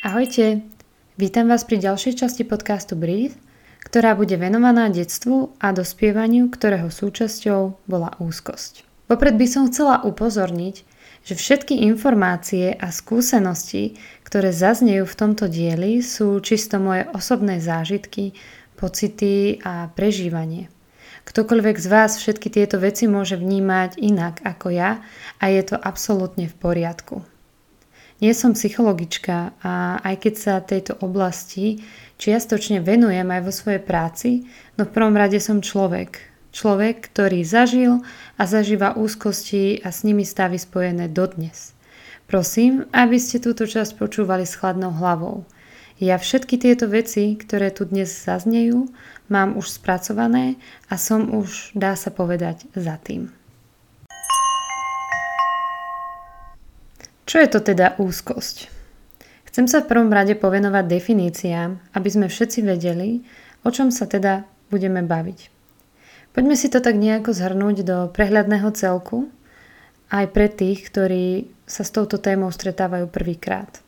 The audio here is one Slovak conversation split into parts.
Ahojte, vítam vás pri ďalšej časti podcastu Breathe, ktorá bude venovaná detstvu a dospievaniu, ktorého súčasťou bola úzkosť. Popred by som chcela upozorniť, že všetky informácie a skúsenosti, ktoré zaznejú v tomto dieli, sú čisto moje osobné zážitky, pocity a prežívanie. Ktokoľvek z vás všetky tieto veci môže vnímať inak ako ja a je to absolútne v poriadku. Nie som psychologička a aj keď sa tejto oblasti čiastočne venujem aj vo svojej práci, no v prvom rade som človek. Človek, ktorý zažil a zažíva úzkosti a s nimi stavy spojené dodnes. Prosím, aby ste túto časť počúvali s chladnou hlavou. Ja všetky tieto veci, ktoré tu dnes zaznejú, mám už spracované a som už, dá sa povedať, za tým. Čo je to teda úzkosť? Chcem sa v prvom rade povenovať definíciám, aby sme všetci vedeli, o čom sa teda budeme baviť. Poďme si to tak nejako zhrnúť do prehľadného celku, aj pre tých, ktorí sa s touto témou stretávajú prvýkrát.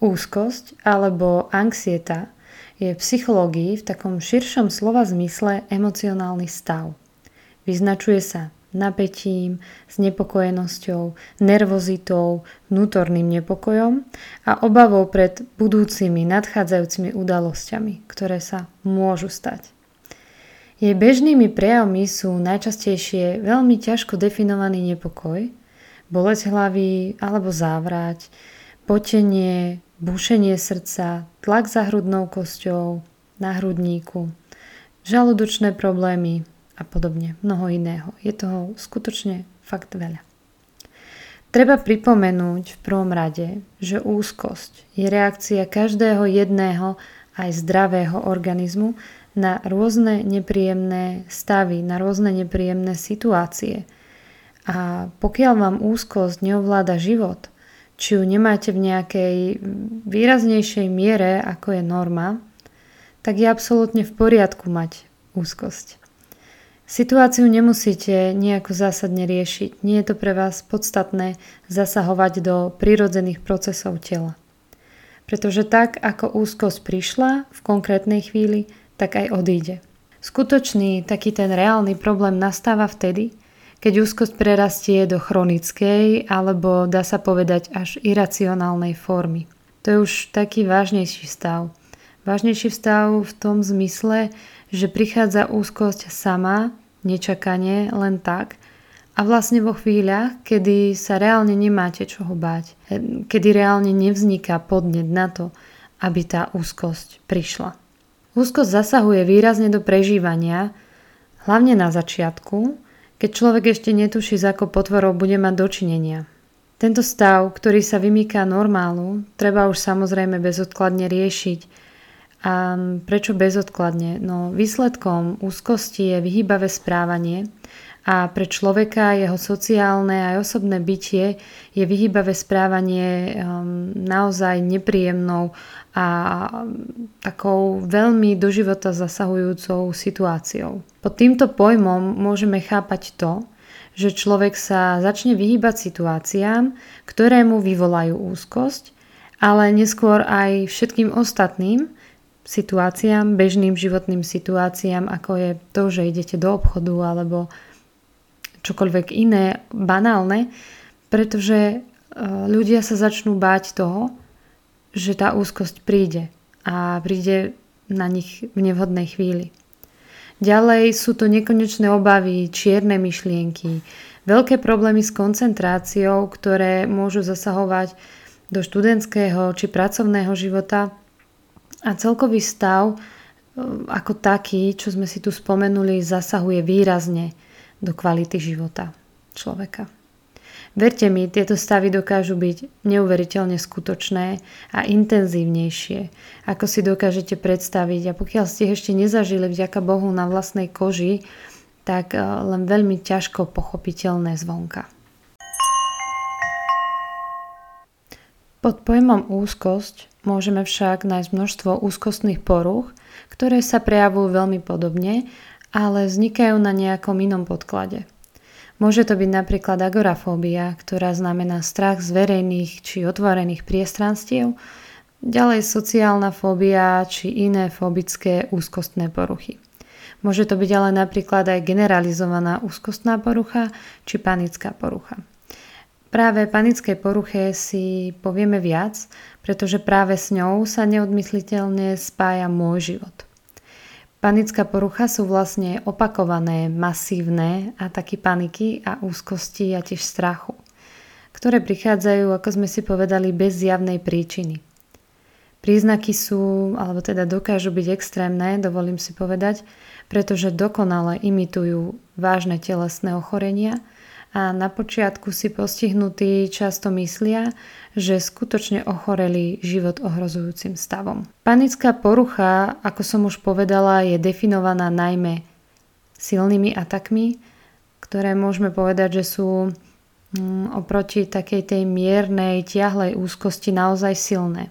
Úzkosť alebo anxieta je v psychológii v takom širšom slova zmysle emocionálny stav. Vyznačuje sa napätím, znepokojenosťou, nervozitou, vnútorným nepokojom a obavou pred budúcimi nadchádzajúcimi udalosťami, ktoré sa môžu stať. Jej bežnými prejavmi sú najčastejšie veľmi ťažko definovaný nepokoj, bolesť hlavy alebo závrať, potenie, bušenie srdca, tlak za hrudnou kosťou, na hrudníku, žalúdočné problémy, a podobne, mnoho iného. Je toho skutočne fakt veľa. Treba pripomenúť v prvom rade, že úzkosť je reakcia každého jedného aj zdravého organizmu na rôzne nepríjemné stavy, na rôzne nepríjemné situácie. A pokiaľ vám úzkosť neovláda život, či ju nemáte v nejakej výraznejšej miere, ako je norma, tak je absolútne v poriadku mať úzkosť. Situáciu nemusíte nejako zásadne riešiť. Nie je to pre vás podstatné zasahovať do prirodzených procesov tela. Pretože tak, ako úzkosť prišla v konkrétnej chvíli, tak aj odíde. Skutočný, taký ten reálny problém nastáva vtedy, keď úzkosť prerastie do chronickej alebo dá sa povedať až iracionálnej formy. To je už taký vážnejší stav. Vážnejší stav v tom zmysle, že prichádza úzkosť sama nečakanie, len tak. A vlastne vo chvíľach, kedy sa reálne nemáte čoho báť, kedy reálne nevzniká podnet na to, aby tá úzkosť prišla. Úzkosť zasahuje výrazne do prežívania, hlavne na začiatku, keď človek ešte netuší, s akou potvorou bude mať dočinenia. Tento stav, ktorý sa vymýka normálu, treba už samozrejme bezodkladne riešiť a prečo bezodkladne? No výsledkom úzkosti je vyhýbavé správanie a pre človeka jeho sociálne aj osobné bytie je vyhýbavé správanie um, naozaj nepríjemnou a takou veľmi do života zasahujúcou situáciou. Pod týmto pojmom môžeme chápať to, že človek sa začne vyhýbať situáciám, ktoré mu vyvolajú úzkosť, ale neskôr aj všetkým ostatným, situáciám, bežným životným situáciám, ako je to, že idete do obchodu alebo čokoľvek iné banálne, pretože e, ľudia sa začnú báť toho, že tá úzkosť príde a príde na nich v nevhodnej chvíli. Ďalej sú to nekonečné obavy, čierne myšlienky, veľké problémy s koncentráciou, ktoré môžu zasahovať do študentského či pracovného života a celkový stav e, ako taký, čo sme si tu spomenuli, zasahuje výrazne do kvality života človeka. Verte mi, tieto stavy dokážu byť neuveriteľne skutočné a intenzívnejšie, ako si dokážete predstaviť. A pokiaľ ste ešte nezažili vďaka Bohu na vlastnej koži, tak e, len veľmi ťažko pochopiteľné zvonka. Pod pojmom úzkosť Môžeme však nájsť množstvo úzkostných poruch, ktoré sa prejavujú veľmi podobne, ale vznikajú na nejakom inom podklade. Môže to byť napríklad agorafóbia, ktorá znamená strach z verejných či otvorených priestranstiev, Ďalej sociálna fóbia či iné fobické úzkostné poruchy. Môže to byť ale napríklad aj generalizovaná úzkostná porucha či panická porucha. Práve panickej poruche si povieme viac, pretože práve s ňou sa neodmysliteľne spája môj život. Panická porucha sú vlastne opakované, masívne ataky paniky a úzkosti a tiež strachu, ktoré prichádzajú, ako sme si povedali, bez zjavnej príčiny – Príznaky sú, alebo teda dokážu byť extrémne, dovolím si povedať, pretože dokonale imitujú vážne telesné ochorenia a na počiatku si postihnutí často myslia, že skutočne ochoreli život ohrozujúcim stavom. Panická porucha, ako som už povedala, je definovaná najmä silnými atakmi, ktoré môžeme povedať, že sú mm, oproti takej tej miernej, tiahlej úzkosti naozaj silné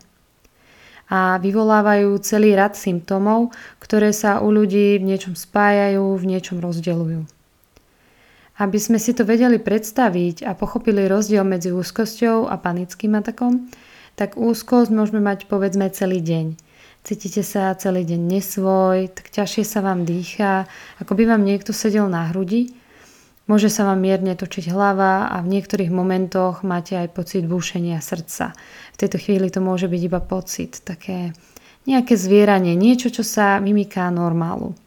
a vyvolávajú celý rad symptómov, ktoré sa u ľudí v niečom spájajú, v niečom rozdeľujú. Aby sme si to vedeli predstaviť a pochopili rozdiel medzi úzkosťou a panickým atakom, tak úzkosť môžeme mať povedzme celý deň. Cítite sa celý deň nesvoj, tak ťažšie sa vám dýcha, ako by vám niekto sedel na hrudi Môže sa vám mierne točiť hlava a v niektorých momentoch máte aj pocit búšenia srdca. V tejto chvíli to môže byť iba pocit, také nejaké zvieranie, niečo, čo sa vymyká normálu.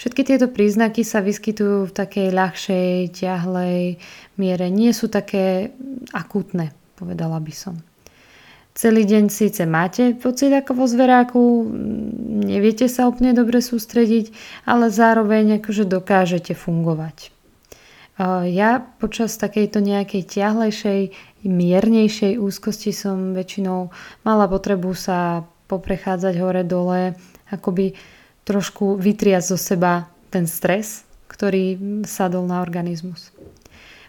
Všetky tieto príznaky sa vyskytujú v takej ľahšej, ťahlej miere. Nie sú také akútne, povedala by som. Celý deň síce máte pocit ako vo zveráku, neviete sa úplne dobre sústrediť, ale zároveň akože dokážete fungovať. Ja počas takejto nejakej ťahlejšej, miernejšej úzkosti som väčšinou mala potrebu sa poprechádzať hore-dole, akoby trošku vytriať zo seba ten stres, ktorý sadol na organizmus.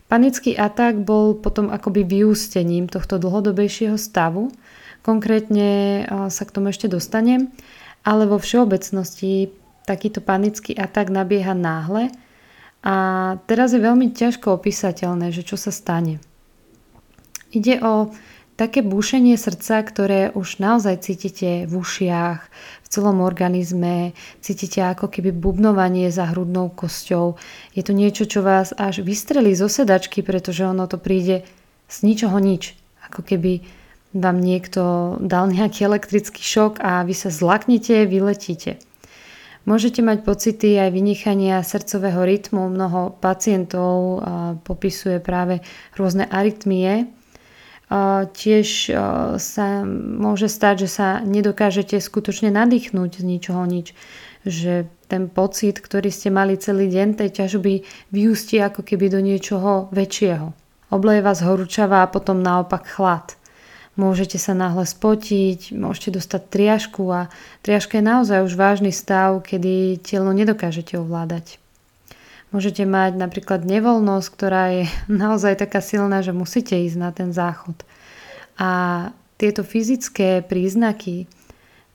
Panický atak bol potom akoby vyústením tohto dlhodobejšieho stavu. Konkrétne sa k tomu ešte dostanem, ale vo všeobecnosti takýto panický atak nabieha náhle a teraz je veľmi ťažko opísateľné, že čo sa stane. Ide o také búšenie srdca, ktoré už naozaj cítite v ušiach, celom organizme, cítite ako keby bubnovanie za hrudnou kosťou. Je to niečo, čo vás až vystrelí zo sedačky, pretože ono to príde z ničoho nič. Ako keby vám niekto dal nejaký elektrický šok a vy sa zlaknete, vyletíte. Môžete mať pocity aj vynechania srdcového rytmu. Mnoho pacientov popisuje práve rôzne arytmie. Tiež sa môže stať, že sa nedokážete skutočne nadýchnúť z ničoho nič. Že ten pocit, ktorý ste mali celý deň, tej ťažoby vyústi ako keby do niečoho väčšieho. Obleje vás horúčava a potom naopak chlad môžete sa náhle spotiť, môžete dostať triažku a triažka je naozaj už vážny stav, kedy telo nedokážete ovládať. Môžete mať napríklad nevoľnosť, ktorá je naozaj taká silná, že musíte ísť na ten záchod. A tieto fyzické príznaky,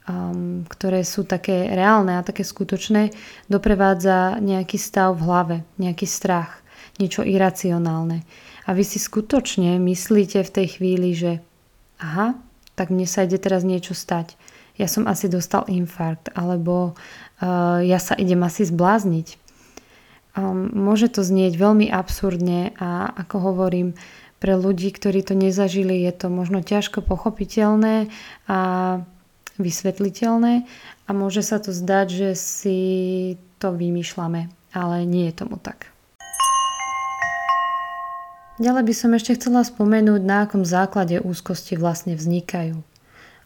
um, ktoré sú také reálne a také skutočné, doprevádza nejaký stav v hlave, nejaký strach, niečo iracionálne. A vy si skutočne myslíte v tej chvíli, že aha, tak mne sa ide teraz niečo stať. Ja som asi dostal infarkt, alebo uh, ja sa idem asi zblázniť. Um, môže to znieť veľmi absurdne a ako hovorím, pre ľudí, ktorí to nezažili, je to možno ťažko pochopiteľné a vysvetliteľné a môže sa to zdať, že si to vymýšľame, ale nie je tomu tak. Ďalej by som ešte chcela spomenúť, na akom základe úzkosti vlastne vznikajú.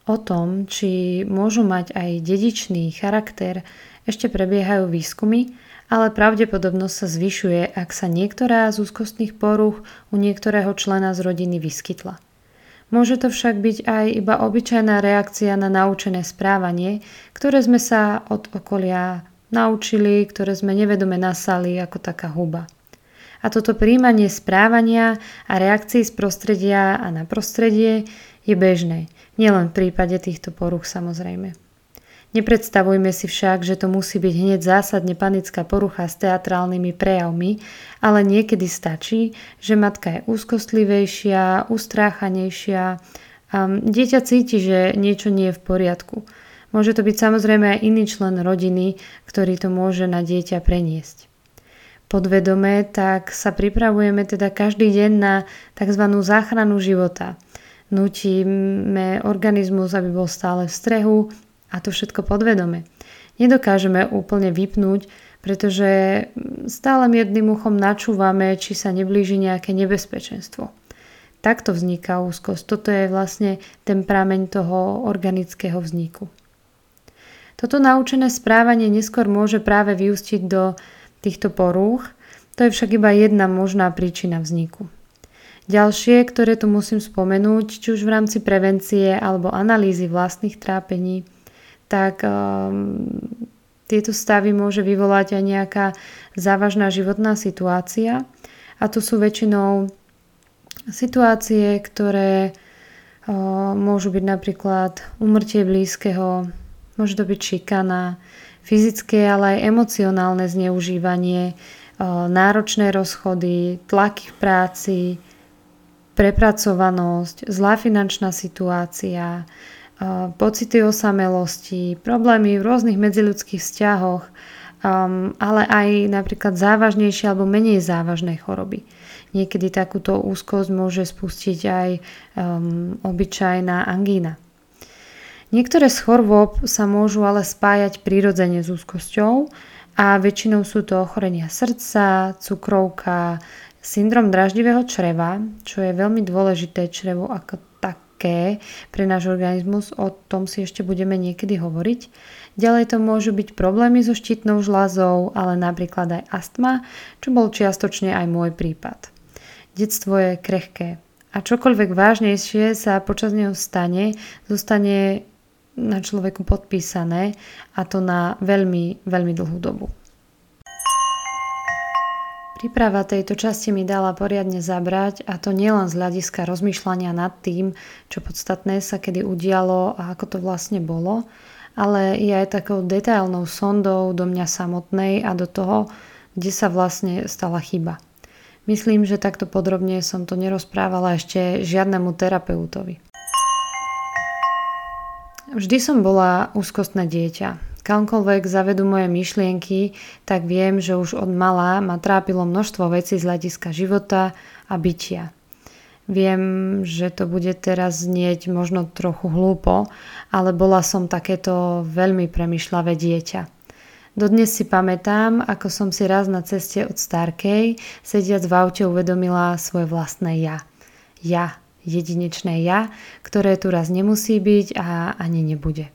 O tom, či môžu mať aj dedičný charakter, ešte prebiehajú výskumy, ale pravdepodobnosť sa zvyšuje, ak sa niektorá z úzkostných poruch u niektorého člena z rodiny vyskytla. Môže to však byť aj iba obyčajná reakcia na naučené správanie, ktoré sme sa od okolia naučili, ktoré sme nevedome nasali ako taká huba. A toto príjmanie správania a reakcií z prostredia a na prostredie je bežné, nielen v prípade týchto poruch samozrejme. Nepredstavujme si však, že to musí byť hneď zásadne panická porucha s teatrálnymi prejavmi, ale niekedy stačí, že matka je úzkostlivejšia, ustráchanejšia dieťa cíti, že niečo nie je v poriadku. Môže to byť samozrejme aj iný člen rodiny, ktorý to môže na dieťa preniesť. Podvedome tak sa pripravujeme teda každý deň na tzv. záchranu života. Nutíme organizmus, aby bol stále v strehu a to všetko podvedome. Nedokážeme úplne vypnúť, pretože stále miernym uchom načúvame, či sa neblíži nejaké nebezpečenstvo. Takto vzniká úzkosť. Toto je vlastne ten prameň toho organického vzniku. Toto naučené správanie neskôr môže práve vyústiť do týchto porúch, to je však iba jedna možná príčina vzniku. Ďalšie, ktoré tu musím spomenúť, či už v rámci prevencie alebo analýzy vlastných trápení, tak um, tieto stavy môže vyvolať aj nejaká závažná životná situácia. A to sú väčšinou situácie, ktoré o, môžu byť napríklad umrtie blízkeho, môže to byť šikana, fyzické, ale aj emocionálne zneužívanie, o, náročné rozchody, tlaky v práci, prepracovanosť, zlá finančná situácia, pocity osamelosti, problémy v rôznych medziludských vzťahoch, um, ale aj napríklad závažnejšie alebo menej závažné choroby. Niekedy takúto úzkosť môže spustiť aj um, obyčajná angína. Niektoré z chorôb sa môžu ale spájať prirodzene s úzkosťou a väčšinou sú to ochorenia srdca, cukrovka, syndrom draždivého čreva, čo je veľmi dôležité črevo ako také pre náš organizmus, o tom si ešte budeme niekedy hovoriť. Ďalej to môžu byť problémy so štítnou žľazou, ale napríklad aj astma, čo bol čiastočne aj môj prípad. Detstvo je krehké a čokoľvek vážnejšie sa počas neho stane, zostane na človeku podpísané a to na veľmi, veľmi dlhú dobu. Príprava tejto časti mi dala poriadne zabrať a to nielen z hľadiska rozmýšľania nad tým, čo podstatné sa kedy udialo a ako to vlastne bolo, ale je aj takou detailnou sondou do mňa samotnej a do toho, kde sa vlastne stala chyba. Myslím, že takto podrobne som to nerozprávala ešte žiadnemu terapeutovi. Vždy som bola úzkostné dieťa. Kamkoľvek zavedú moje myšlienky, tak viem, že už od malá ma trápilo množstvo vecí z hľadiska života a bytia. Viem, že to bude teraz znieť možno trochu hlúpo, ale bola som takéto veľmi premyšľavé dieťa. Dodnes si pamätám, ako som si raz na ceste od Starkej, sediac v aute, uvedomila svoje vlastné ja. Ja, jedinečné ja, ktoré tu raz nemusí byť a ani nebude.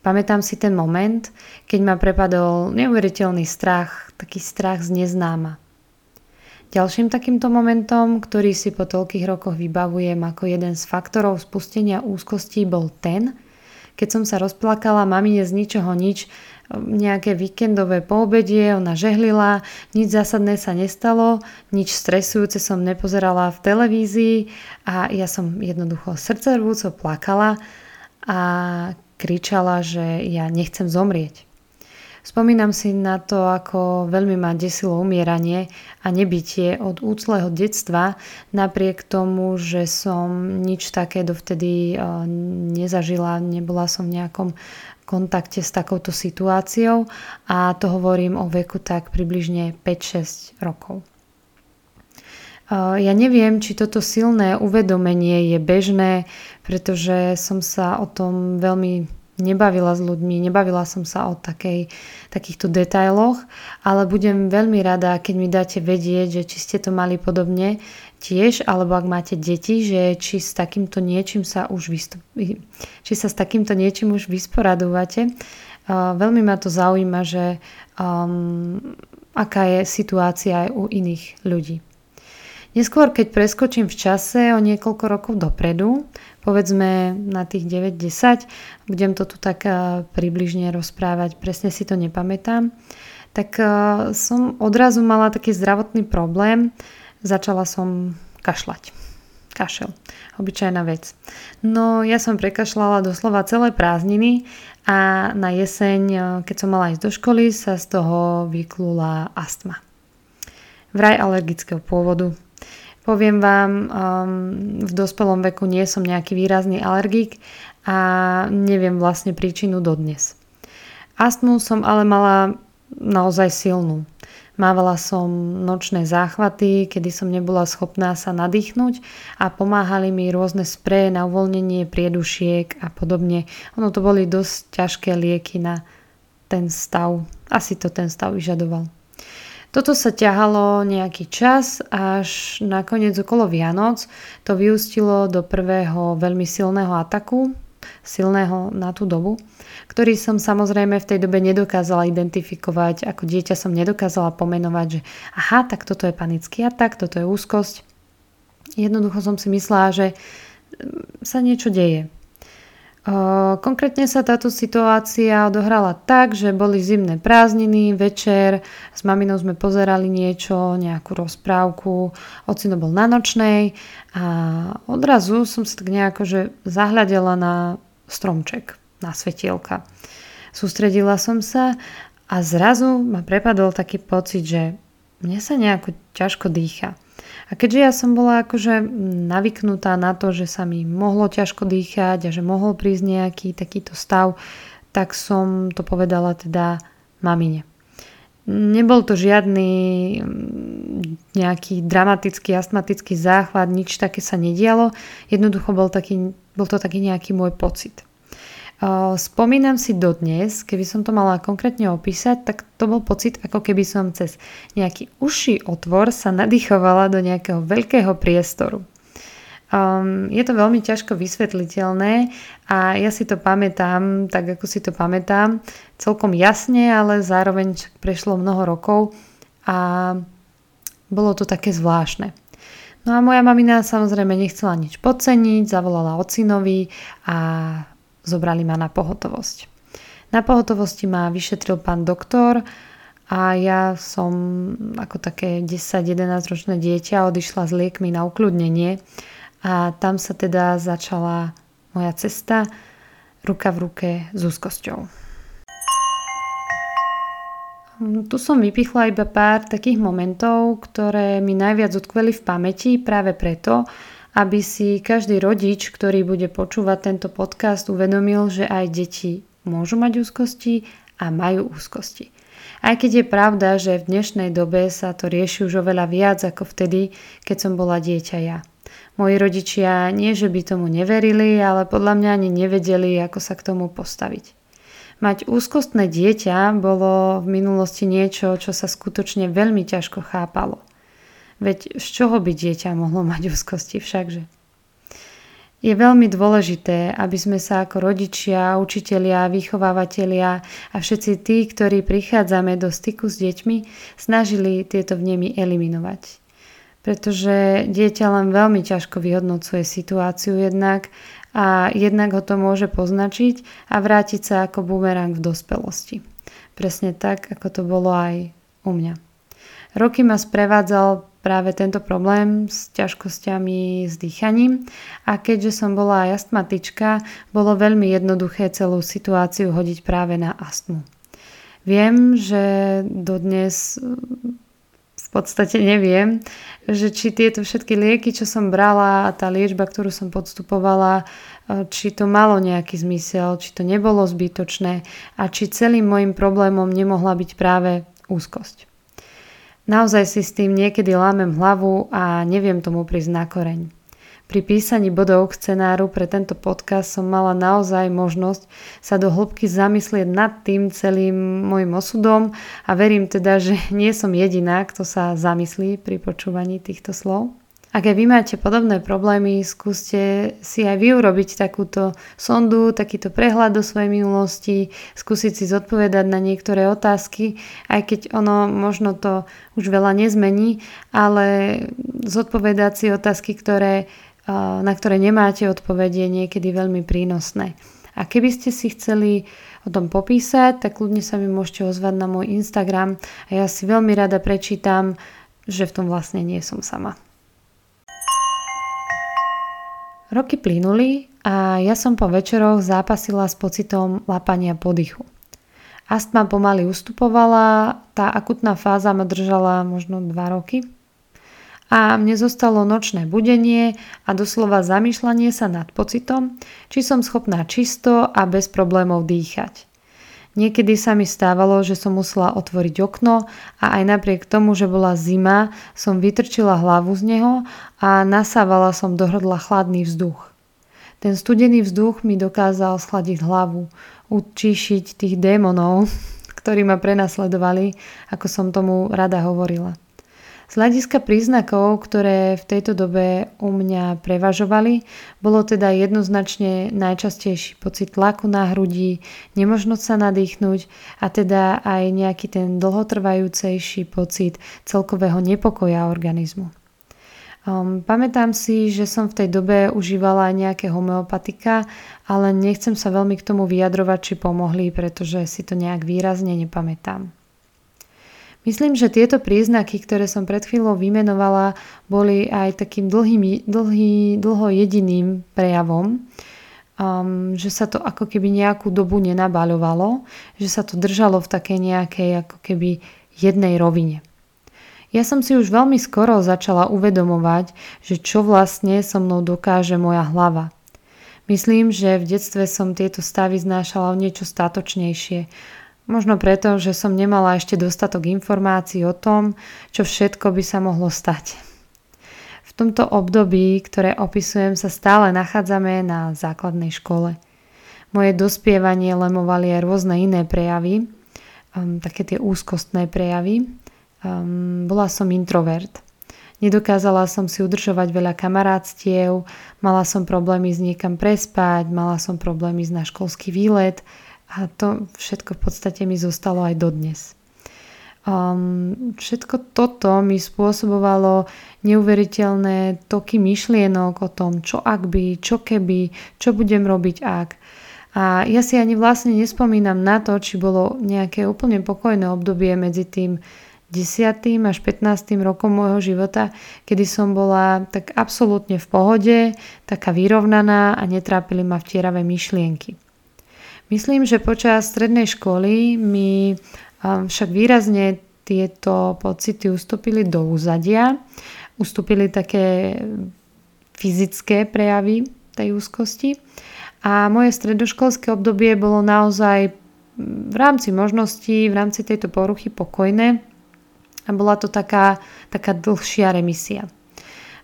Pamätám si ten moment, keď ma prepadol neuveriteľný strach, taký strach z neznáma. Ďalším takýmto momentom, ktorý si po toľkých rokoch vybavujem ako jeden z faktorov spustenia úzkostí, bol ten, keď som sa rozplakala mamine z ničoho nič nejaké víkendové poobedie, ona žehlila, nič zásadné sa nestalo, nič stresujúce som nepozerala v televízii a ja som jednoducho srdcervúco plakala a kričala, že ja nechcem zomrieť. Spomínam si na to, ako veľmi ma desilo umieranie a nebytie od úcleho detstva, napriek tomu, že som nič také dovtedy eh, nezažila, nebola som v nejakom kontakte s takouto situáciou a to hovorím o veku tak približne 5-6 rokov. Ja neviem, či toto silné uvedomenie je bežné, pretože som sa o tom veľmi nebavila s ľuďmi, nebavila som sa o takej, takýchto detailoch, ale budem veľmi rada, keď mi dáte vedieť, že či ste to mali podobne tiež, alebo ak máte deti, že či s takýmto niečím sa už vystup, či sa s takýmto niečím už vysporadúvate. Uh, veľmi ma to zaujíma, že um, aká je situácia aj u iných ľudí. Neskôr, keď preskočím v čase o niekoľko rokov dopredu, povedzme na tých 9-10, budem to tu tak uh, približne rozprávať, presne si to nepamätám, tak uh, som odrazu mala taký zdravotný problém, začala som kašľať. Kašel. Obyčajná vec. No ja som prekašľala doslova celé prázdniny a na jeseň, e, keď som mala ísť do školy, sa z toho vyklula astma. Vraj alergického pôvodu. Poviem vám, um, v dospelom veku nie som nejaký výrazný alergik a neviem vlastne príčinu dodnes. Astmu som ale mala naozaj silnú. Mávala som nočné záchvaty, kedy som nebola schopná sa nadýchnuť a pomáhali mi rôzne spreje na uvoľnenie priedušiek a podobne. Ono to boli dosť ťažké lieky na ten stav. Asi to ten stav vyžadoval. Toto sa ťahalo nejaký čas, až nakoniec okolo Vianoc to vyústilo do prvého veľmi silného ataku, silného na tú dobu, ktorý som samozrejme v tej dobe nedokázala identifikovať, ako dieťa som nedokázala pomenovať, že aha, tak toto je panický atak, toto je úzkosť. Jednoducho som si myslela, že sa niečo deje. Konkrétne sa táto situácia odohrala tak, že boli zimné prázdniny, večer, s maminou sme pozerali niečo, nejakú rozprávku, ocino bol na nočnej a odrazu som sa tak nejako že zahľadela na stromček, na svetielka. Sústredila som sa a zrazu ma prepadol taký pocit, že mne sa nejako ťažko dýcha. A keďže ja som bola akože navyknutá na to, že sa mi mohlo ťažko dýchať a že mohol prísť nejaký takýto stav, tak som to povedala teda mamine. Nebol to žiadny mm, nejaký dramatický astmatický záchvat, nič také sa nedialo. Jednoducho bol, taký, bol to taký nejaký môj pocit. Spomínam si dodnes, keby som to mala konkrétne opísať, tak to bol pocit, ako keby som cez nejaký uší otvor sa nadýchovala do nejakého veľkého priestoru. Um, je to veľmi ťažko vysvetliteľné a ja si to pamätám, tak ako si to pamätám, celkom jasne, ale zároveň prešlo mnoho rokov a bolo to také zvláštne. No a moja mamina samozrejme nechcela nič podceniť, zavolala ocinovi a zobrali ma na pohotovosť. Na pohotovosti ma vyšetril pán doktor a ja som ako také 10-11 ročné dieťa odišla s liekmi na ukľudnenie a tam sa teda začala moja cesta ruka v ruke s úzkosťou. Tu som vypichla iba pár takých momentov, ktoré mi najviac utkveli v pamäti práve preto, aby si každý rodič, ktorý bude počúvať tento podcast, uvedomil, že aj deti môžu mať úzkosti a majú úzkosti. Aj keď je pravda, že v dnešnej dobe sa to rieši už oveľa viac ako vtedy, keď som bola dieťa ja. Moji rodičia nie, že by tomu neverili, ale podľa mňa ani nevedeli, ako sa k tomu postaviť. Mať úzkostné dieťa bolo v minulosti niečo, čo sa skutočne veľmi ťažko chápalo. Veď z čoho by dieťa mohlo mať úzkosti všakže? Je veľmi dôležité, aby sme sa ako rodičia, učitelia, vychovávateľia a všetci tí, ktorí prichádzame do styku s deťmi, snažili tieto vnemy eliminovať. Pretože dieťa len veľmi ťažko vyhodnocuje situáciu jednak a jednak ho to môže poznačiť a vrátiť sa ako bumerang v dospelosti. Presne tak, ako to bolo aj u mňa. Roky ma sprevádzal práve tento problém s ťažkosťami s dýchaním a keďže som bola aj astmatička, bolo veľmi jednoduché celú situáciu hodiť práve na astmu. Viem, že dodnes v podstate neviem, že či tieto všetky lieky, čo som brala a tá liečba, ktorú som podstupovala, či to malo nejaký zmysel, či to nebolo zbytočné a či celým môjim problémom nemohla byť práve úzkosť. Naozaj si s tým niekedy lámem hlavu a neviem tomu prísť na koreň. Pri písaní bodov k scenáru pre tento podcast som mala naozaj možnosť sa do hĺbky zamyslieť nad tým celým môjim osudom a verím teda, že nie som jediná, kto sa zamyslí pri počúvaní týchto slov. Ak aj vy máte podobné problémy, skúste si aj vy urobiť takúto sondu, takýto prehľad do svojej minulosti, skúsiť si zodpovedať na niektoré otázky, aj keď ono možno to už veľa nezmení, ale zodpovedať si otázky, ktoré, na ktoré nemáte odpovede, niekedy veľmi prínosné. A keby ste si chceli o tom popísať, tak ľudne sa mi môžete ozvať na môj Instagram a ja si veľmi rada prečítam, že v tom vlastne nie som sama. Roky plynuli a ja som po večeroch zápasila s pocitom lapania podychu. Astma pomaly ustupovala, tá akutná fáza ma držala možno 2 roky. a mne zostalo nočné budenie a doslova zamýšľanie sa nad pocitom, či som schopná čisto a bez problémov dýchať. Niekedy sa mi stávalo, že som musela otvoriť okno a aj napriek tomu, že bola zima, som vytrčila hlavu z neho a nasávala som do hrdla chladný vzduch. Ten studený vzduch mi dokázal schladiť hlavu, učišiť tých démonov, ktorí ma prenasledovali, ako som tomu rada hovorila. Z hľadiska príznakov, ktoré v tejto dobe u mňa prevažovali, bolo teda jednoznačne najčastejší pocit tlaku na hrudi, nemožnosť sa nadýchnuť a teda aj nejaký ten dlhotrvajúcejší pocit celkového nepokoja organizmu. Um, pamätám si, že som v tej dobe užívala aj nejaké homeopatika, ale nechcem sa veľmi k tomu vyjadrovať, či pomohli, pretože si to nejak výrazne nepamätám. Myslím, že tieto príznaky, ktoré som pred chvíľou vymenovala, boli aj takým dlhým, dlhý, dlho jediným prejavom, um, že sa to ako keby nejakú dobu nenabaľovalo, že sa to držalo v takej nejakej ako keby jednej rovine. Ja som si už veľmi skoro začala uvedomovať, že čo vlastne so mnou dokáže moja hlava. Myslím, že v detstve som tieto stavy znášala o niečo statočnejšie Možno preto, že som nemala ešte dostatok informácií o tom, čo všetko by sa mohlo stať. V tomto období, ktoré opisujem, sa stále nachádzame na základnej škole. Moje dospievanie lemovali aj rôzne iné prejavy, um, také tie úzkostné prejavy. Um, bola som introvert. Nedokázala som si udržovať veľa kamarátstiev, mala som problémy s niekam prespať, mala som problémy na školský výlet, a to všetko v podstate mi zostalo aj dodnes. Um, všetko toto mi spôsobovalo neuveriteľné toky myšlienok o tom, čo ak by, čo keby, čo budem robiť ak. A ja si ani vlastne nespomínam na to, či bolo nejaké úplne pokojné obdobie medzi tým 10. až 15. rokom môjho života, kedy som bola tak absolútne v pohode, taká vyrovnaná a netrápili ma vtieravé myšlienky. Myslím, že počas strednej školy mi však výrazne tieto pocity ustúpili do úzadia. Ustúpili také fyzické prejavy tej úzkosti. A moje stredoškolské obdobie bolo naozaj v rámci možností, v rámci tejto poruchy pokojné. A bola to taká, taká dlhšia remisia.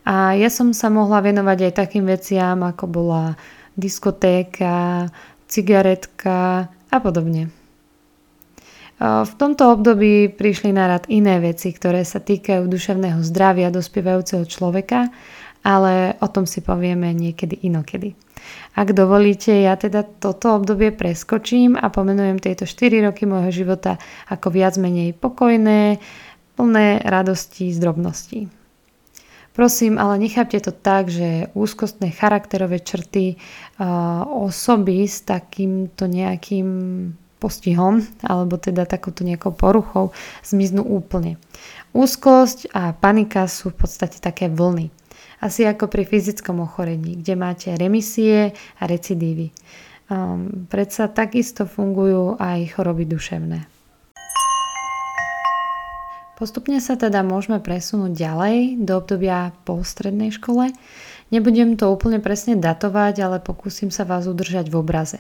A ja som sa mohla venovať aj takým veciam, ako bola diskotéka, cigaretka a podobne. V tomto období prišli na rad iné veci, ktoré sa týkajú duševného zdravia dospievajúceho človeka, ale o tom si povieme niekedy inokedy. Ak dovolíte, ja teda toto obdobie preskočím a pomenujem tieto 4 roky môjho života ako viac menej pokojné, plné radosti z drobností. Prosím, ale nechápte to tak, že úzkostné charakterové črty osoby s takýmto nejakým postihom alebo teda takouto nejakou poruchou zmiznú úplne. Úzkosť a panika sú v podstate také vlny. Asi ako pri fyzickom ochorení, kde máte remisie a recidívy. Um, predsa takisto fungujú aj choroby duševné. Postupne sa teda môžeme presunúť ďalej do obdobia po strednej škole. Nebudem to úplne presne datovať, ale pokúsim sa vás udržať v obraze.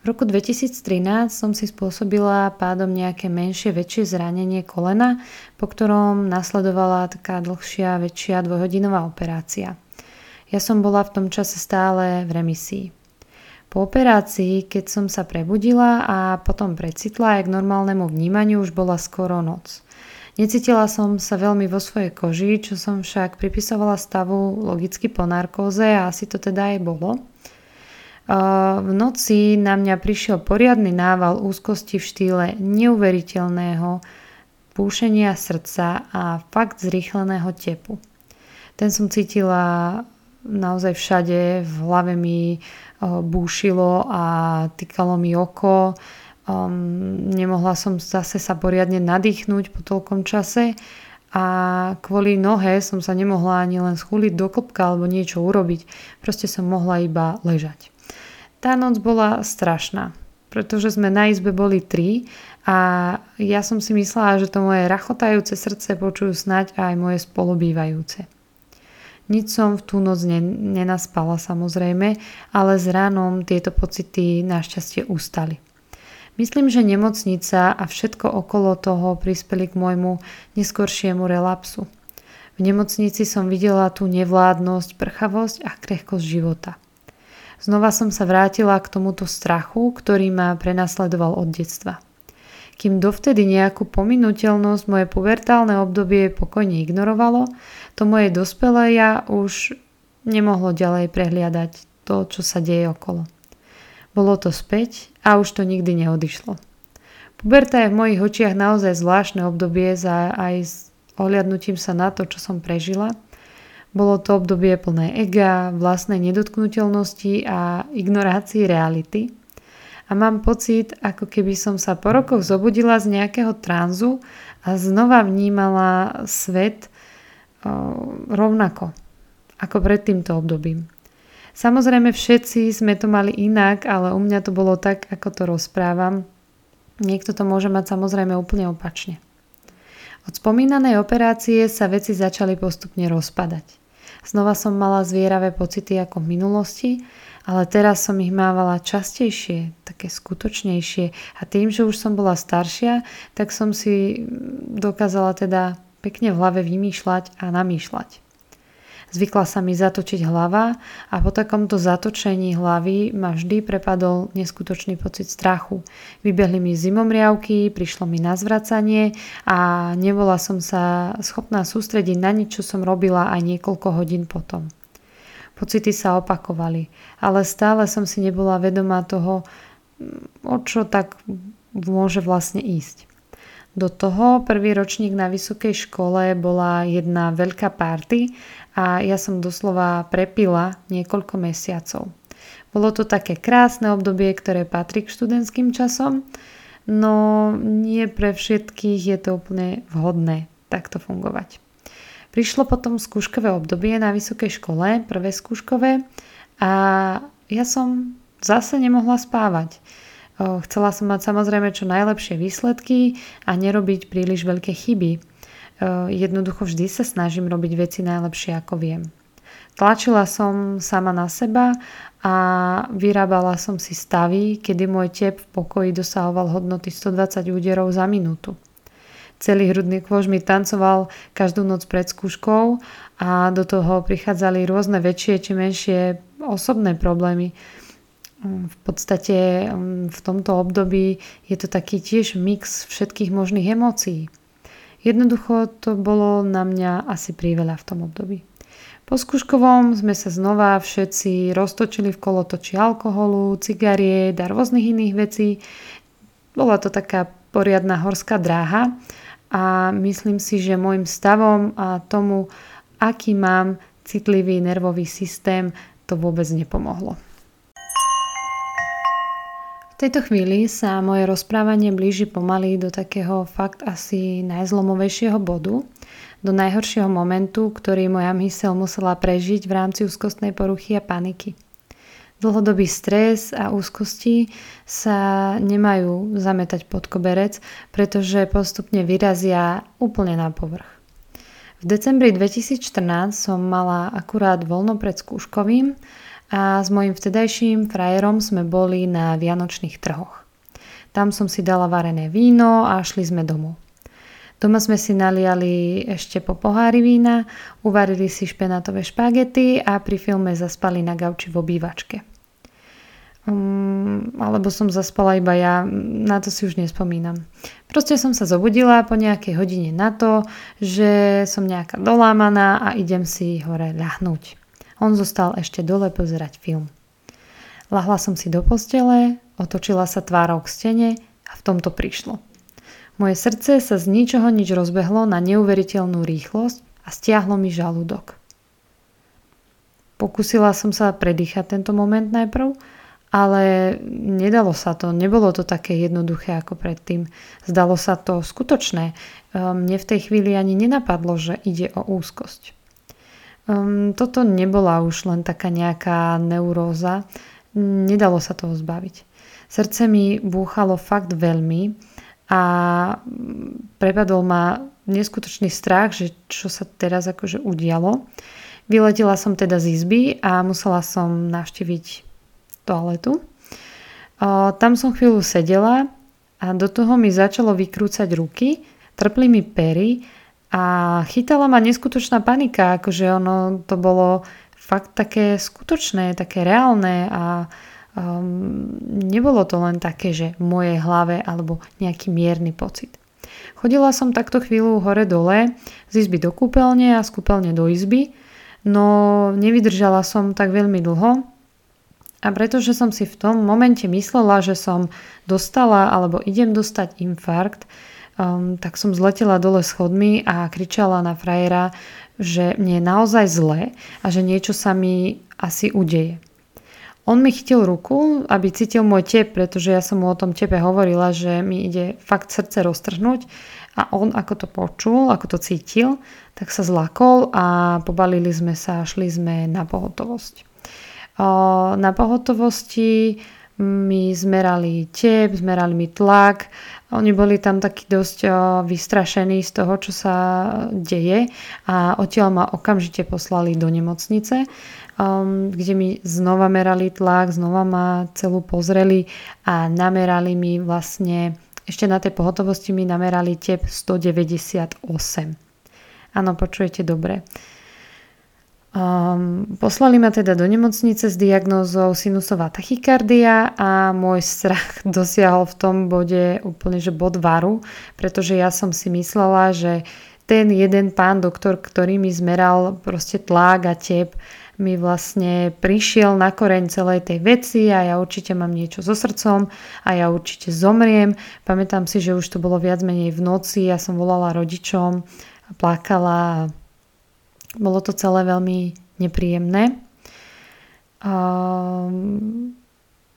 V roku 2013 som si spôsobila pádom nejaké menšie, väčšie zranenie kolena, po ktorom nasledovala taká dlhšia, väčšia dvojhodinová operácia. Ja som bola v tom čase stále v remisii. Po operácii, keď som sa prebudila a potom precitla aj k normálnemu vnímaniu, už bola skoro noc. Necítila som sa veľmi vo svojej koži, čo som však pripisovala stavu logicky po narkóze a asi to teda aj bolo. V noci na mňa prišiel poriadny nával úzkosti v štýle neuveriteľného púšenia srdca a fakt zrýchleného tepu. Ten som cítila naozaj všade, v hlave mi búšilo a týkalo mi oko Um, nemohla som zase sa poriadne nadýchnuť po toľkom čase a kvôli nohe som sa nemohla ani len schúliť do klopka alebo niečo urobiť. Proste som mohla iba ležať. Tá noc bola strašná. pretože sme na izbe boli tri a ja som si myslela, že to moje rachotajúce srdce počujú snať aj moje spolubývajúce. Nič som v tú noc nenaspala samozrejme, ale s ránom tieto pocity našťastie ustali. Myslím, že nemocnica a všetko okolo toho prispeli k môjmu neskoršiemu relapsu. V nemocnici som videla tú nevládnosť, prchavosť a krehkosť života. Znova som sa vrátila k tomuto strachu, ktorý ma prenasledoval od detstva. Kým dovtedy nejakú pominuteľnosť moje pubertálne obdobie pokojne ignorovalo, to moje dospelé ja už nemohlo ďalej prehliadať to, čo sa deje okolo. Bolo to späť a už to nikdy neodišlo. Puberta je v mojich očiach naozaj zvláštne obdobie za aj s ohľadnutím sa na to, čo som prežila. Bolo to obdobie plné ega, vlastnej nedotknutelnosti a ignorácii reality. A mám pocit, ako keby som sa po rokoch zobudila z nejakého tranzu a znova vnímala svet rovnako ako pred týmto obdobím. Samozrejme všetci sme to mali inak, ale u mňa to bolo tak, ako to rozprávam. Niekto to môže mať samozrejme úplne opačne. Od spomínanej operácie sa veci začali postupne rozpadať. Znova som mala zvieravé pocity ako v minulosti, ale teraz som ich mávala častejšie, také skutočnejšie a tým, že už som bola staršia, tak som si dokázala teda pekne v hlave vymýšľať a namýšľať. Zvykla sa mi zatočiť hlava a po takomto zatočení hlavy ma vždy prepadol neskutočný pocit strachu. Vybehli mi zimomriavky, prišlo mi na zvracanie a nebola som sa schopná sústrediť na nič, čo som robila aj niekoľko hodín potom. Pocity sa opakovali, ale stále som si nebola vedomá toho, o čo tak môže vlastne ísť. Do toho prvý ročník na vysokej škole bola jedna veľká party a ja som doslova prepila niekoľko mesiacov. Bolo to také krásne obdobie, ktoré patrí k študentským časom, no nie pre všetkých je to úplne vhodné takto fungovať. Prišlo potom skúškové obdobie na vysokej škole, prvé skúškové a ja som zase nemohla spávať. Chcela som mať samozrejme čo najlepšie výsledky a nerobiť príliš veľké chyby. Jednoducho vždy sa snažím robiť veci najlepšie ako viem. Tlačila som sama na seba a vyrábala som si stavy, kedy môj tep v pokoji dosahoval hodnoty 120 úderov za minútu. Celý hrudný kôž mi tancoval každú noc pred skúškou a do toho prichádzali rôzne väčšie či menšie osobné problémy, v podstate mm, v tomto období je to taký tiež mix všetkých možných emócií. Jednoducho to bolo na mňa asi príveľa v tom období. Po skúškovom sme sa znova všetci roztočili v kolotoči alkoholu, cigariet a rôznych iných vecí. Bola to taká poriadna horská dráha a myslím si, že môjim stavom a tomu, aký mám citlivý nervový systém, to vôbec nepomohlo tejto chvíli sa moje rozprávanie blíži pomaly do takého fakt asi najzlomovejšieho bodu, do najhoršieho momentu, ktorý moja mysel musela prežiť v rámci úzkostnej poruchy a paniky. Dlhodobý stres a úzkosti sa nemajú zametať pod koberec, pretože postupne vyrazia úplne na povrch. V decembri 2014 som mala akurát voľno pred skúškovým a s mojim vtedajším frajerom sme boli na vianočných trhoch. Tam som si dala varené víno a šli sme domov. Doma sme si naliali ešte po pohári vína, uvarili si špenátové špagety a pri filme zaspali na gauči v obývačke. Um, alebo som zaspala iba ja, na to si už nespomínam. Proste som sa zobudila po nejakej hodine na to, že som nejaká dolámaná a idem si hore ľahnúť. On zostal ešte dole pozerať film. Lahla som si do postele, otočila sa tvárou k stene a v tomto prišlo. Moje srdce sa z ničoho nič rozbehlo na neuveriteľnú rýchlosť a stiahlo mi žalúdok. Pokúsila som sa predýchať tento moment najprv, ale nedalo sa to, nebolo to také jednoduché ako predtým. Zdalo sa to skutočné. Mne v tej chvíli ani nenapadlo, že ide o úzkosť. Um, toto nebola už len taká nejaká neuróza, nedalo sa toho zbaviť. Srdce mi búchalo fakt veľmi a prepadol ma neskutočný strach, že čo sa teraz akože udialo. Vyletela som teda z izby a musela som navštíviť toaletu. Tam som chvíľu sedela a do toho mi začalo vykrúcať ruky, trpli mi pery a chytala ma neskutočná panika, akože ono to bolo fakt také skutočné, také reálne a um, nebolo to len také, že v mojej hlave alebo nejaký mierny pocit. Chodila som takto chvíľu hore-dole z izby do kúpeľne a z kúpeľne do izby, no nevydržala som tak veľmi dlho a pretože som si v tom momente myslela, že som dostala alebo idem dostať infarkt, um, tak som zletela dole schodmi a kričala na frajera, že mne je naozaj zle a že niečo sa mi asi udeje. On mi chytil ruku, aby cítil môj tep, pretože ja som mu o tom tepe hovorila, že mi ide fakt srdce roztrhnúť a on ako to počul, ako to cítil, tak sa zlakol a pobalili sme sa a šli sme na pohotovosť. Na pohotovosti mi zmerali tep, zmerali mi tlak. Oni boli tam takí dosť vystrašení z toho, čo sa deje a odtiaľ ma okamžite poslali do nemocnice, um, kde mi znova merali tlak, znova ma celú pozreli a namerali mi vlastne, ešte na tej pohotovosti mi namerali tep 198. Áno, počujete dobre. Um, poslali ma teda do nemocnice s diagnózou sinusová tachykardia a môj strach dosiahol v tom bode úplne, že bod varu, pretože ja som si myslela, že ten jeden pán doktor, ktorý mi zmeral proste tlak a tep, mi vlastne prišiel na koreň celej tej veci a ja určite mám niečo so srdcom a ja určite zomriem. Pamätám si, že už to bolo viac menej v noci, ja som volala rodičom plakala bolo to celé veľmi nepríjemné.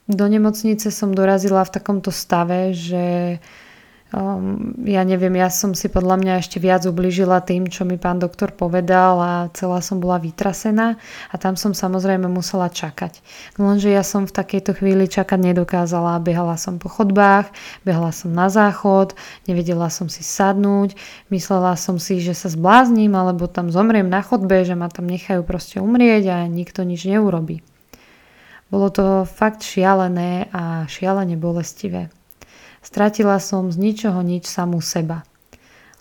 Do nemocnice som dorazila v takomto stave, že Um, ja neviem, ja som si podľa mňa ešte viac ubližila tým, čo mi pán doktor povedal a celá som bola vytrasená a tam som samozrejme musela čakať. Lenže ja som v takejto chvíli čakať nedokázala. Behala som po chodbách, behala som na záchod, nevedela som si sadnúť, myslela som si, že sa zblázním alebo tam zomriem na chodbe, že ma tam nechajú proste umrieť a nikto nič neurobí. Bolo to fakt šialené a šialene bolestivé. Stratila som z ničoho nič samú seba.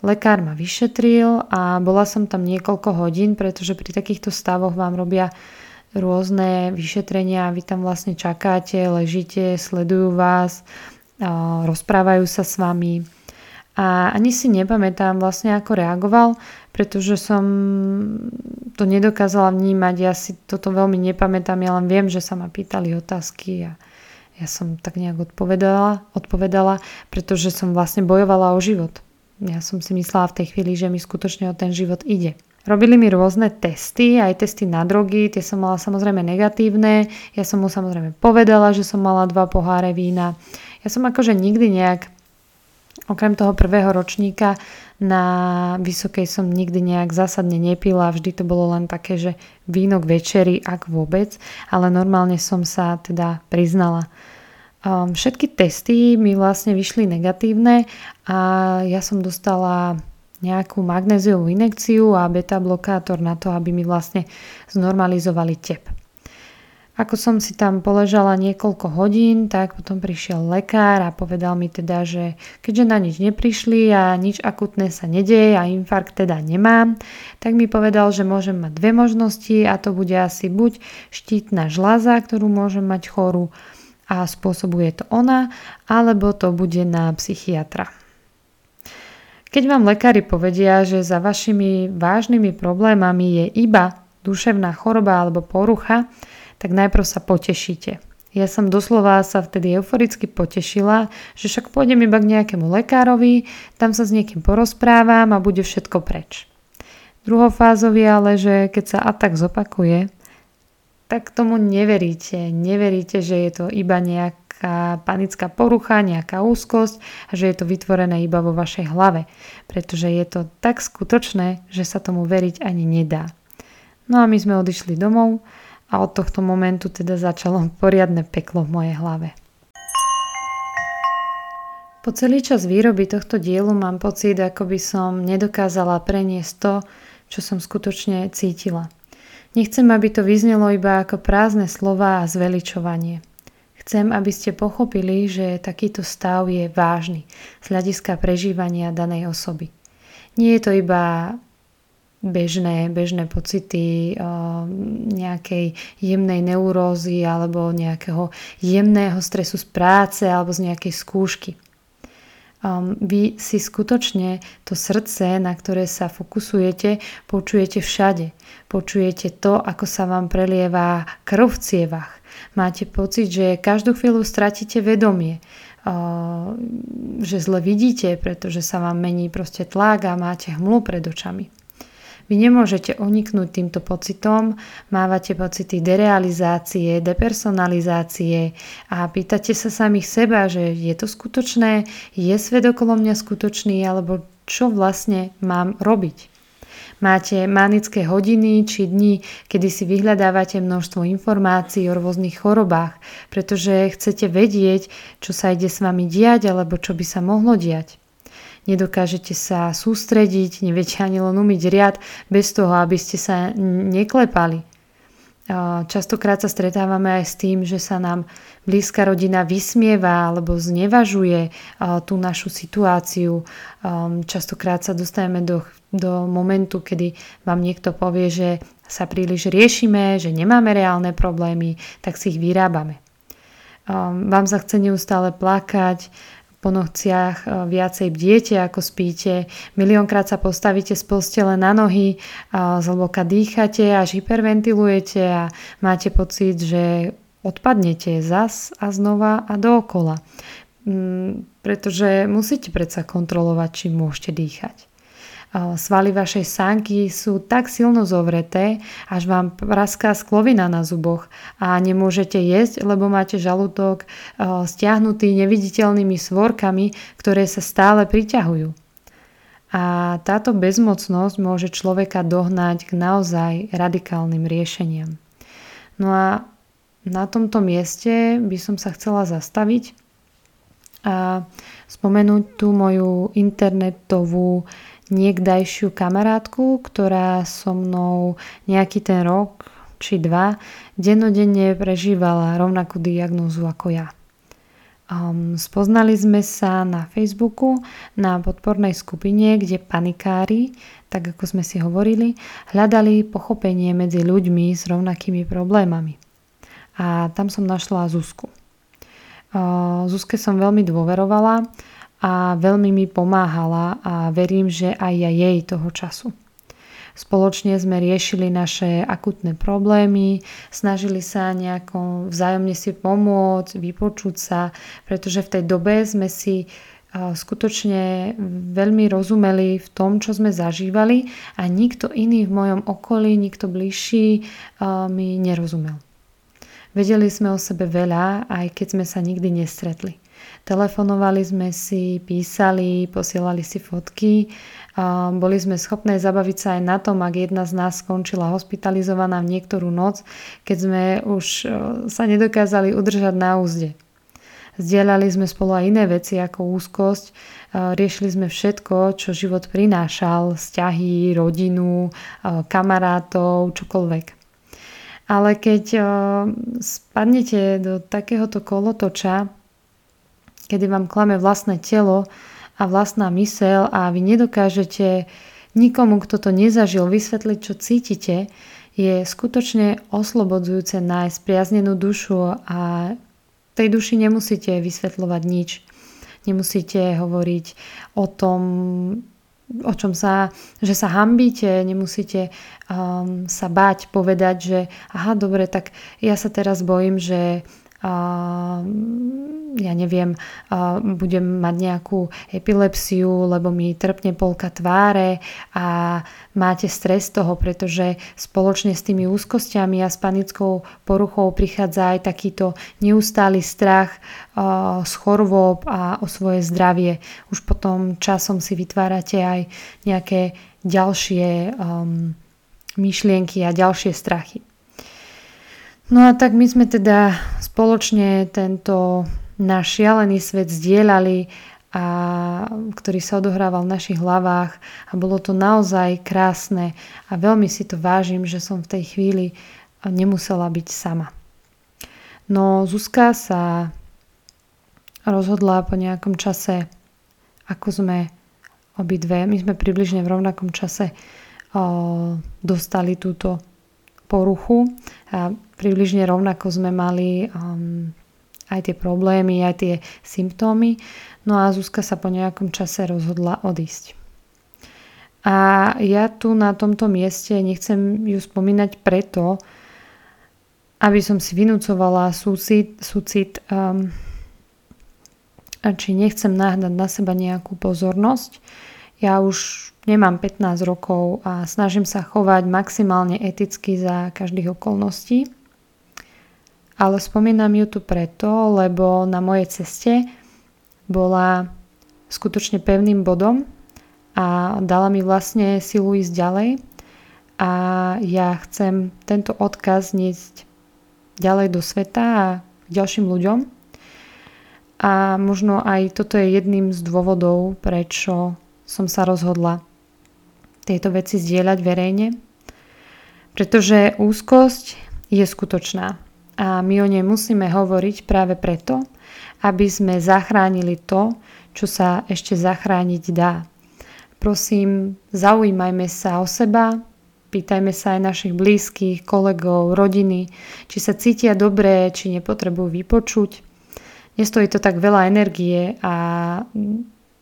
Lekár ma vyšetril a bola som tam niekoľko hodín, pretože pri takýchto stavoch vám robia rôzne vyšetrenia vy tam vlastne čakáte, ležíte, sledujú vás, rozprávajú sa s vami. A ani si nepamätám vlastne ako reagoval, pretože som to nedokázala vnímať. Ja si toto veľmi nepamätám, ja len viem, že sa ma pýtali otázky a ja som tak nejak odpovedala, odpovedala, pretože som vlastne bojovala o život. Ja som si myslela v tej chvíli, že mi skutočne o ten život ide. Robili mi rôzne testy, aj testy na drogy, tie som mala samozrejme negatívne. Ja som mu samozrejme povedala, že som mala dva poháre vína. Ja som akože nikdy nejak, okrem toho prvého ročníka, na Vysokej som nikdy nejak zásadne nepila, vždy to bolo len také, že víno k večeri, ak vôbec, ale normálne som sa teda priznala. Um, všetky testy mi vlastne vyšli negatívne a ja som dostala nejakú magnéziovú inekciu a beta blokátor na to, aby mi vlastne znormalizovali tep. Ako som si tam poležala niekoľko hodín, tak potom prišiel lekár a povedal mi teda, že keďže na nič neprišli a nič akutné sa nedeje a infarkt teda nemám, tak mi povedal, že môžem mať dve možnosti a to bude asi buď štítna žľaza, ktorú môžem mať chorú a spôsobuje to ona, alebo to bude na psychiatra. Keď vám lekári povedia, že za vašimi vážnymi problémami je iba duševná choroba alebo porucha, tak najprv sa potešíte. Ja som doslova sa vtedy euforicky potešila, že však pôjdem iba k nejakému lekárovi, tam sa s niekým porozprávam a bude všetko preč. Druhou fázou je ale, že keď sa atak zopakuje, tak tomu neveríte. Neveríte, že je to iba nejaká panická porucha, nejaká úzkosť a že je to vytvorené iba vo vašej hlave. Pretože je to tak skutočné, že sa tomu veriť ani nedá. No a my sme odišli domov a od tohto momentu teda začalo poriadne peklo v mojej hlave. Po celý čas výroby tohto dielu mám pocit, ako by som nedokázala preniesť to, čo som skutočne cítila. Nechcem, aby to vyznelo iba ako prázdne slova a zveličovanie. Chcem, aby ste pochopili, že takýto stav je vážny z hľadiska prežívania danej osoby. Nie je to iba bežné, bežné pocity nejakej jemnej neurózy alebo nejakého jemného stresu z práce alebo z nejakej skúšky um, vy si skutočne to srdce, na ktoré sa fokusujete, počujete všade. Počujete to, ako sa vám prelieva krv v cievach. Máte pocit, že každú chvíľu stratíte vedomie, uh, že zle vidíte, pretože sa vám mení proste tlak a máte hmlu pred očami. Vy nemôžete uniknúť týmto pocitom, mávate pocity derealizácie, depersonalizácie a pýtate sa samých seba, že je to skutočné, je svet okolo mňa skutočný alebo čo vlastne mám robiť. Máte manické hodiny či dni, kedy si vyhľadávate množstvo informácií o rôznych chorobách, pretože chcete vedieť, čo sa ide s vami diať alebo čo by sa mohlo diať nedokážete sa sústrediť, neviete ani len umyť riad bez toho, aby ste sa neklepali. Častokrát sa stretávame aj s tým, že sa nám blízka rodina vysmieva alebo znevažuje tú našu situáciu. Častokrát sa dostaneme do, do momentu, kedy vám niekto povie, že sa príliš riešime, že nemáme reálne problémy, tak si ich vyrábame. Vám sa chce neustále plakať, po nohciach e, viacej bdiete ako spíte, miliónkrát sa postavíte z postele na nohy, zhlboka dýchate až hyperventilujete a máte pocit, že odpadnete zas a znova a dookola. Mm, pretože musíte predsa kontrolovať, či môžete dýchať. Svaly vašej sánky sú tak silno zovreté, až vám praská sklovina na zuboch a nemôžete jesť, lebo máte žalúdok stiahnutý neviditeľnými svorkami, ktoré sa stále priťahujú. A táto bezmocnosť môže človeka dohnať k naozaj radikálnym riešeniam. No a na tomto mieste by som sa chcela zastaviť a spomenúť tú moju internetovú niekdajšiu kamarátku, ktorá so mnou nejaký ten rok či dva dennodenne prežívala rovnakú diagnózu ako ja. Um, spoznali sme sa na Facebooku na podpornej skupine, kde panikári, tak ako sme si hovorili, hľadali pochopenie medzi ľuďmi s rovnakými problémami. A tam som našla Zuzku. Uh, Zuzke som veľmi dôverovala a veľmi mi pomáhala a verím, že aj ja jej toho času. Spoločne sme riešili naše akutné problémy, snažili sa nejako vzájomne si pomôcť, vypočuť sa, pretože v tej dobe sme si skutočne veľmi rozumeli v tom, čo sme zažívali a nikto iný v mojom okolí, nikto bližší mi nerozumel. Vedeli sme o sebe veľa, aj keď sme sa nikdy nestretli. Telefonovali sme si, písali, posielali si fotky. Boli sme schopné zabaviť sa aj na tom, ak jedna z nás skončila hospitalizovaná v niektorú noc, keď sme už e, sa nedokázali udržať na úzde. Zdieľali sme spolu aj iné veci ako úzkosť, e, riešili sme všetko, čo život prinášal, vzťahy, rodinu, e, kamarátov, čokoľvek. Ale keď spadnete do takéhoto kolotoča, kedy vám klame vlastné telo a vlastná mysel a vy nedokážete nikomu, kto to nezažil, vysvetliť, čo cítite, je skutočne oslobodzujúce nájsť priaznenú dušu a tej duši nemusíte vysvetľovať nič. Nemusíte hovoriť o tom, o čom sa, že sa hambíte, nemusíte um, sa báť povedať, že aha, dobre, tak ja sa teraz bojím, že ja neviem, budem mať nejakú epilepsiu, lebo mi trpne polka tváre a máte stres toho, pretože spoločne s tými úzkosťami a s panickou poruchou prichádza aj takýto neustály strach z chorôb a o svoje zdravie. Už potom časom si vytvárate aj nejaké ďalšie um, myšlienky a ďalšie strachy. No a tak my sme teda spoločne tento náš šialený svet zdieľali a ktorý sa odohrával v našich hlavách a bolo to naozaj krásne a veľmi si to vážim, že som v tej chvíli nemusela byť sama. No Zuzka sa rozhodla po nejakom čase, ako sme obidve, my sme približne v rovnakom čase o, dostali túto poruchu a približne rovnako sme mali um, aj tie problémy, aj tie symptómy. No a Zuzka sa po nejakom čase rozhodla odísť. A ja tu na tomto mieste nechcem ju spomínať preto, aby som si vynúcovala súcit, súcit um, či nechcem nahnať na seba nejakú pozornosť. Ja už nemám 15 rokov a snažím sa chovať maximálne eticky za každých okolností. Ale spomínam ju tu preto, lebo na mojej ceste bola skutočne pevným bodom a dala mi vlastne silu ísť ďalej. A ja chcem tento odkaz niesť ďalej do sveta a k ďalším ľuďom. A možno aj toto je jedným z dôvodov, prečo som sa rozhodla tieto veci zdieľať verejne. Pretože úzkosť je skutočná a my o nej musíme hovoriť práve preto, aby sme zachránili to, čo sa ešte zachrániť dá. Prosím, zaujímajme sa o seba, pýtajme sa aj našich blízkych, kolegov, rodiny, či sa cítia dobré, či nepotrebujú vypočuť. Nestojí to tak veľa energie a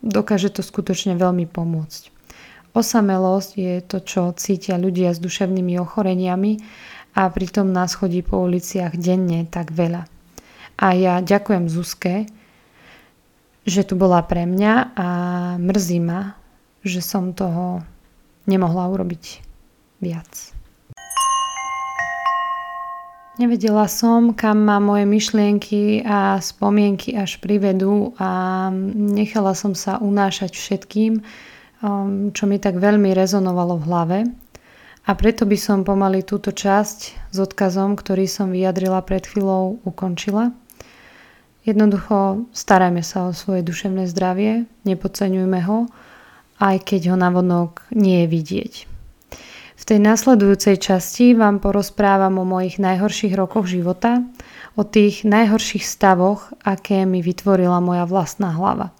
dokáže to skutočne veľmi pomôcť. Osamelosť je to, čo cítia ľudia s duševnými ochoreniami a pritom nás chodí po uliciach denne tak veľa. A ja ďakujem Zuzke, že tu bola pre mňa a mrzí ma, že som toho nemohla urobiť viac. Nevedela som, kam ma moje myšlienky a spomienky až privedú a nechala som sa unášať všetkým, čo mi tak veľmi rezonovalo v hlave. A preto by som pomaly túto časť s odkazom, ktorý som vyjadrila pred chvíľou, ukončila. Jednoducho starajme sa o svoje duševné zdravie, nepodceňujme ho, aj keď ho navonok nie je vidieť. V tej nasledujúcej časti vám porozprávam o mojich najhorších rokoch života, o tých najhorších stavoch, aké mi vytvorila moja vlastná hlava.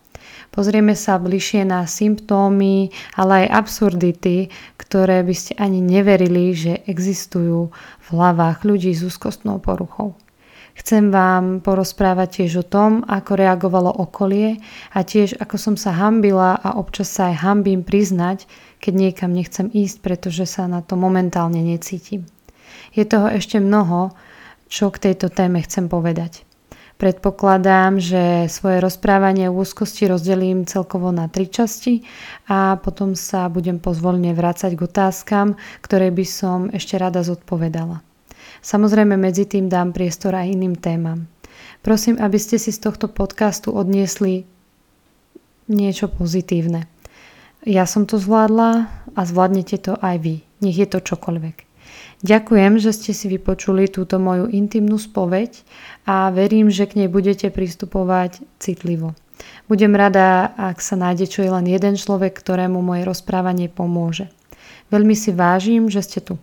Pozrieme sa bližšie na symptómy, ale aj absurdity, ktoré by ste ani neverili, že existujú v hlavách ľudí s úzkostnou poruchou. Chcem vám porozprávať tiež o tom, ako reagovalo okolie a tiež ako som sa hambila a občas sa aj hambím priznať, keď niekam nechcem ísť, pretože sa na to momentálne necítim. Je toho ešte mnoho, čo k tejto téme chcem povedať. Predpokladám, že svoje rozprávanie o úzkosti rozdelím celkovo na tri časti a potom sa budem pozvolne vrácať k otázkam, ktoré by som ešte rada zodpovedala. Samozrejme medzi tým dám priestor aj iným témam. Prosím, aby ste si z tohto podcastu odniesli niečo pozitívne. Ja som to zvládla a zvládnete to aj vy. Nech je to čokoľvek. Ďakujem, že ste si vypočuli túto moju intimnú spoveď a verím, že k nej budete pristupovať citlivo. Budem rada, ak sa nájde čo je len jeden človek, ktorému moje rozprávanie pomôže. Veľmi si vážim, že ste tu.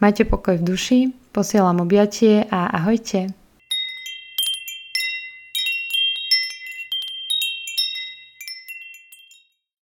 Majte pokoj v duši, posielam objatie a ahojte.